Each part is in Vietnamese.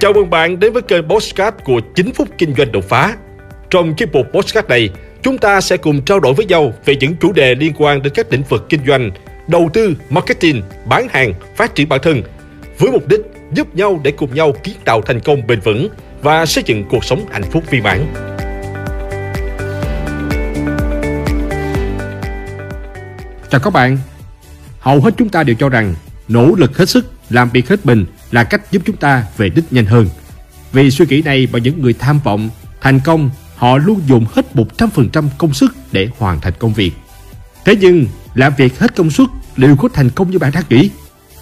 Chào mừng bạn đến với kênh Postcard của 9 phút kinh doanh đột phá. Trong chiếc mục Postcard này, chúng ta sẽ cùng trao đổi với nhau về những chủ đề liên quan đến các lĩnh vực kinh doanh, đầu tư, marketing, bán hàng, phát triển bản thân, với mục đích giúp nhau để cùng nhau kiến tạo thành công bền vững và xây dựng cuộc sống hạnh phúc viên mãn. Chào các bạn. Hầu hết chúng ta đều cho rằng nỗ lực hết sức, làm việc hết mình là cách giúp chúng ta về đích nhanh hơn. Vì suy nghĩ này mà những người tham vọng, thành công, họ luôn dùng hết 100% công sức để hoàn thành công việc. Thế nhưng, làm việc hết công suất liệu có thành công như bạn đã nghĩ?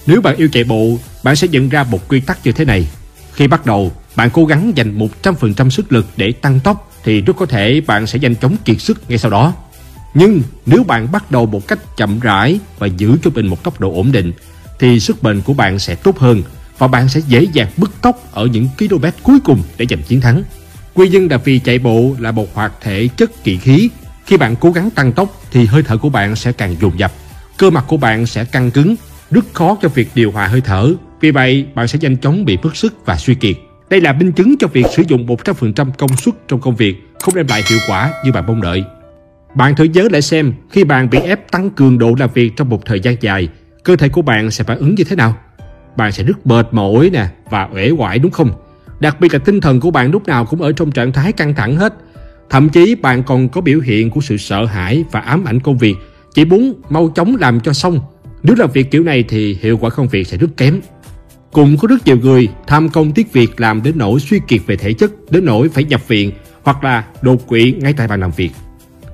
Nếu bạn yêu chạy bộ, bạn sẽ nhận ra một quy tắc như thế này. Khi bắt đầu, bạn cố gắng dành 100% sức lực để tăng tốc thì rất có thể bạn sẽ nhanh chóng kiệt sức ngay sau đó. Nhưng nếu bạn bắt đầu một cách chậm rãi và giữ cho mình một tốc độ ổn định thì sức bền của bạn sẽ tốt hơn và bạn sẽ dễ dàng bứt tốc ở những km cuối cùng để giành chiến thắng. Nguyên nhân là vì chạy bộ là một hoạt thể chất kỵ khí. Khi bạn cố gắng tăng tốc thì hơi thở của bạn sẽ càng dồn dập, cơ mặt của bạn sẽ căng cứng, rất khó cho việc điều hòa hơi thở. Vì vậy, bạn sẽ nhanh chóng bị bức sức và suy kiệt. Đây là minh chứng cho việc sử dụng 100% công suất trong công việc không đem lại hiệu quả như bạn mong đợi. Bạn thử nhớ lại xem khi bạn bị ép tăng cường độ làm việc trong một thời gian dài, cơ thể của bạn sẽ phản ứng như thế nào? Bạn sẽ rất mệt mỏi nè và uể oải đúng không? Đặc biệt là tinh thần của bạn lúc nào cũng ở trong trạng thái căng thẳng hết. Thậm chí bạn còn có biểu hiện của sự sợ hãi và ám ảnh công việc, chỉ muốn mau chóng làm cho xong. Nếu làm việc kiểu này thì hiệu quả công việc sẽ rất kém. Cũng có rất nhiều người tham công tiếc việc làm đến nỗi suy kiệt về thể chất, đến nỗi phải nhập viện hoặc là đột quỵ ngay tại bàn làm việc.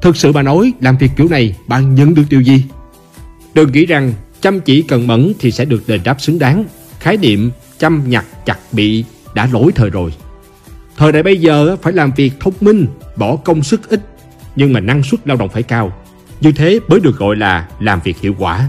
Thực sự mà nói, làm việc kiểu này bạn nhận được điều gì? Đừng nghĩ rằng chăm chỉ cần mẫn thì sẽ được đền đáp xứng đáng. Khái niệm chăm nhặt chặt bị đã lỗi thời rồi. Thời đại bây giờ phải làm việc thông minh, bỏ công sức ít, nhưng mà năng suất lao động phải cao. Như thế mới được gọi là làm việc hiệu quả.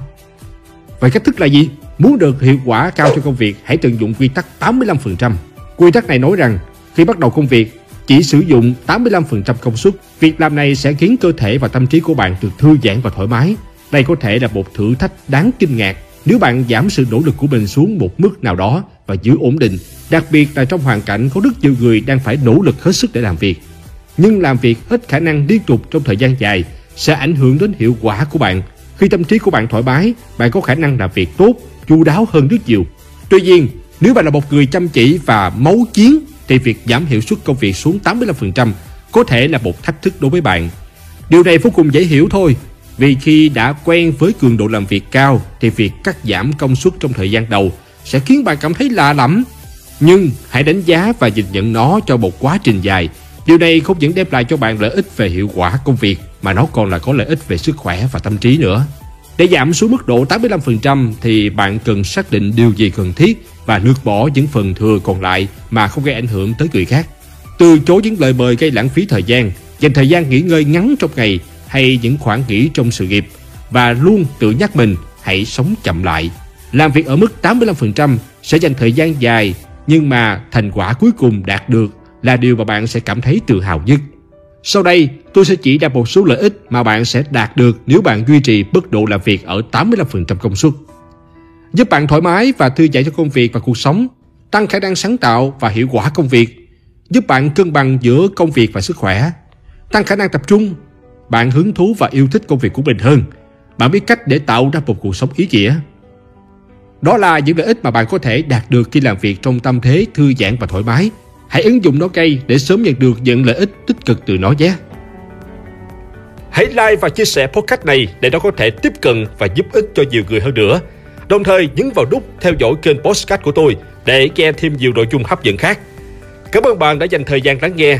Vậy cách thức là gì? Muốn được hiệu quả cao cho công việc, hãy tận dụng quy tắc 85%. Quy tắc này nói rằng khi bắt đầu công việc, chỉ sử dụng 85% công suất. Việc làm này sẽ khiến cơ thể và tâm trí của bạn được thư giãn và thoải mái. Đây có thể là một thử thách đáng kinh ngạc nếu bạn giảm sự nỗ lực của mình xuống một mức nào đó và giữ ổn định, đặc biệt là trong hoàn cảnh có rất nhiều người đang phải nỗ lực hết sức để làm việc. Nhưng làm việc hết khả năng liên tục trong thời gian dài sẽ ảnh hưởng đến hiệu quả của bạn. Khi tâm trí của bạn thoải mái, bạn có khả năng làm việc tốt, chu đáo hơn rất nhiều. Tuy nhiên, nếu bạn là một người chăm chỉ và máu chiến thì việc giảm hiệu suất công việc xuống 85% có thể là một thách thức đối với bạn. Điều này vô cùng dễ hiểu thôi, vì khi đã quen với cường độ làm việc cao thì việc cắt giảm công suất trong thời gian đầu sẽ khiến bạn cảm thấy lạ lẫm. Nhưng hãy đánh giá và nhìn nhận nó cho một quá trình dài. Điều này không những đem lại cho bạn lợi ích về hiệu quả công việc mà nó còn là có lợi ích về sức khỏe và tâm trí nữa. Để giảm xuống mức độ 85% thì bạn cần xác định điều gì cần thiết và lược bỏ những phần thừa còn lại mà không gây ảnh hưởng tới người khác. Từ chối những lời mời gây lãng phí thời gian, dành thời gian nghỉ ngơi ngắn trong ngày hay những khoảng nghỉ trong sự nghiệp và luôn tự nhắc mình hãy sống chậm lại. Làm việc ở mức 85% sẽ dành thời gian dài nhưng mà thành quả cuối cùng đạt được là điều mà bạn sẽ cảm thấy tự hào nhất. Sau đây, tôi sẽ chỉ ra một số lợi ích mà bạn sẽ đạt được nếu bạn duy trì mức độ làm việc ở 85% công suất. Giúp bạn thoải mái và thư giãn cho công việc và cuộc sống, tăng khả năng sáng tạo và hiệu quả công việc, giúp bạn cân bằng giữa công việc và sức khỏe, tăng khả năng tập trung, bạn hứng thú và yêu thích công việc của mình hơn, bạn biết cách để tạo ra một cuộc sống ý nghĩa. Đó là những lợi ích mà bạn có thể đạt được khi làm việc trong tâm thế thư giãn và thoải mái. Hãy ứng dụng nó ngay để sớm nhận được những lợi ích tích cực từ nó nhé. Hãy like và chia sẻ podcast này để nó có thể tiếp cận và giúp ích cho nhiều người hơn nữa. Đồng thời nhấn vào nút theo dõi kênh podcast của tôi để nghe thêm nhiều nội dung hấp dẫn khác. Cảm ơn bạn đã dành thời gian lắng nghe.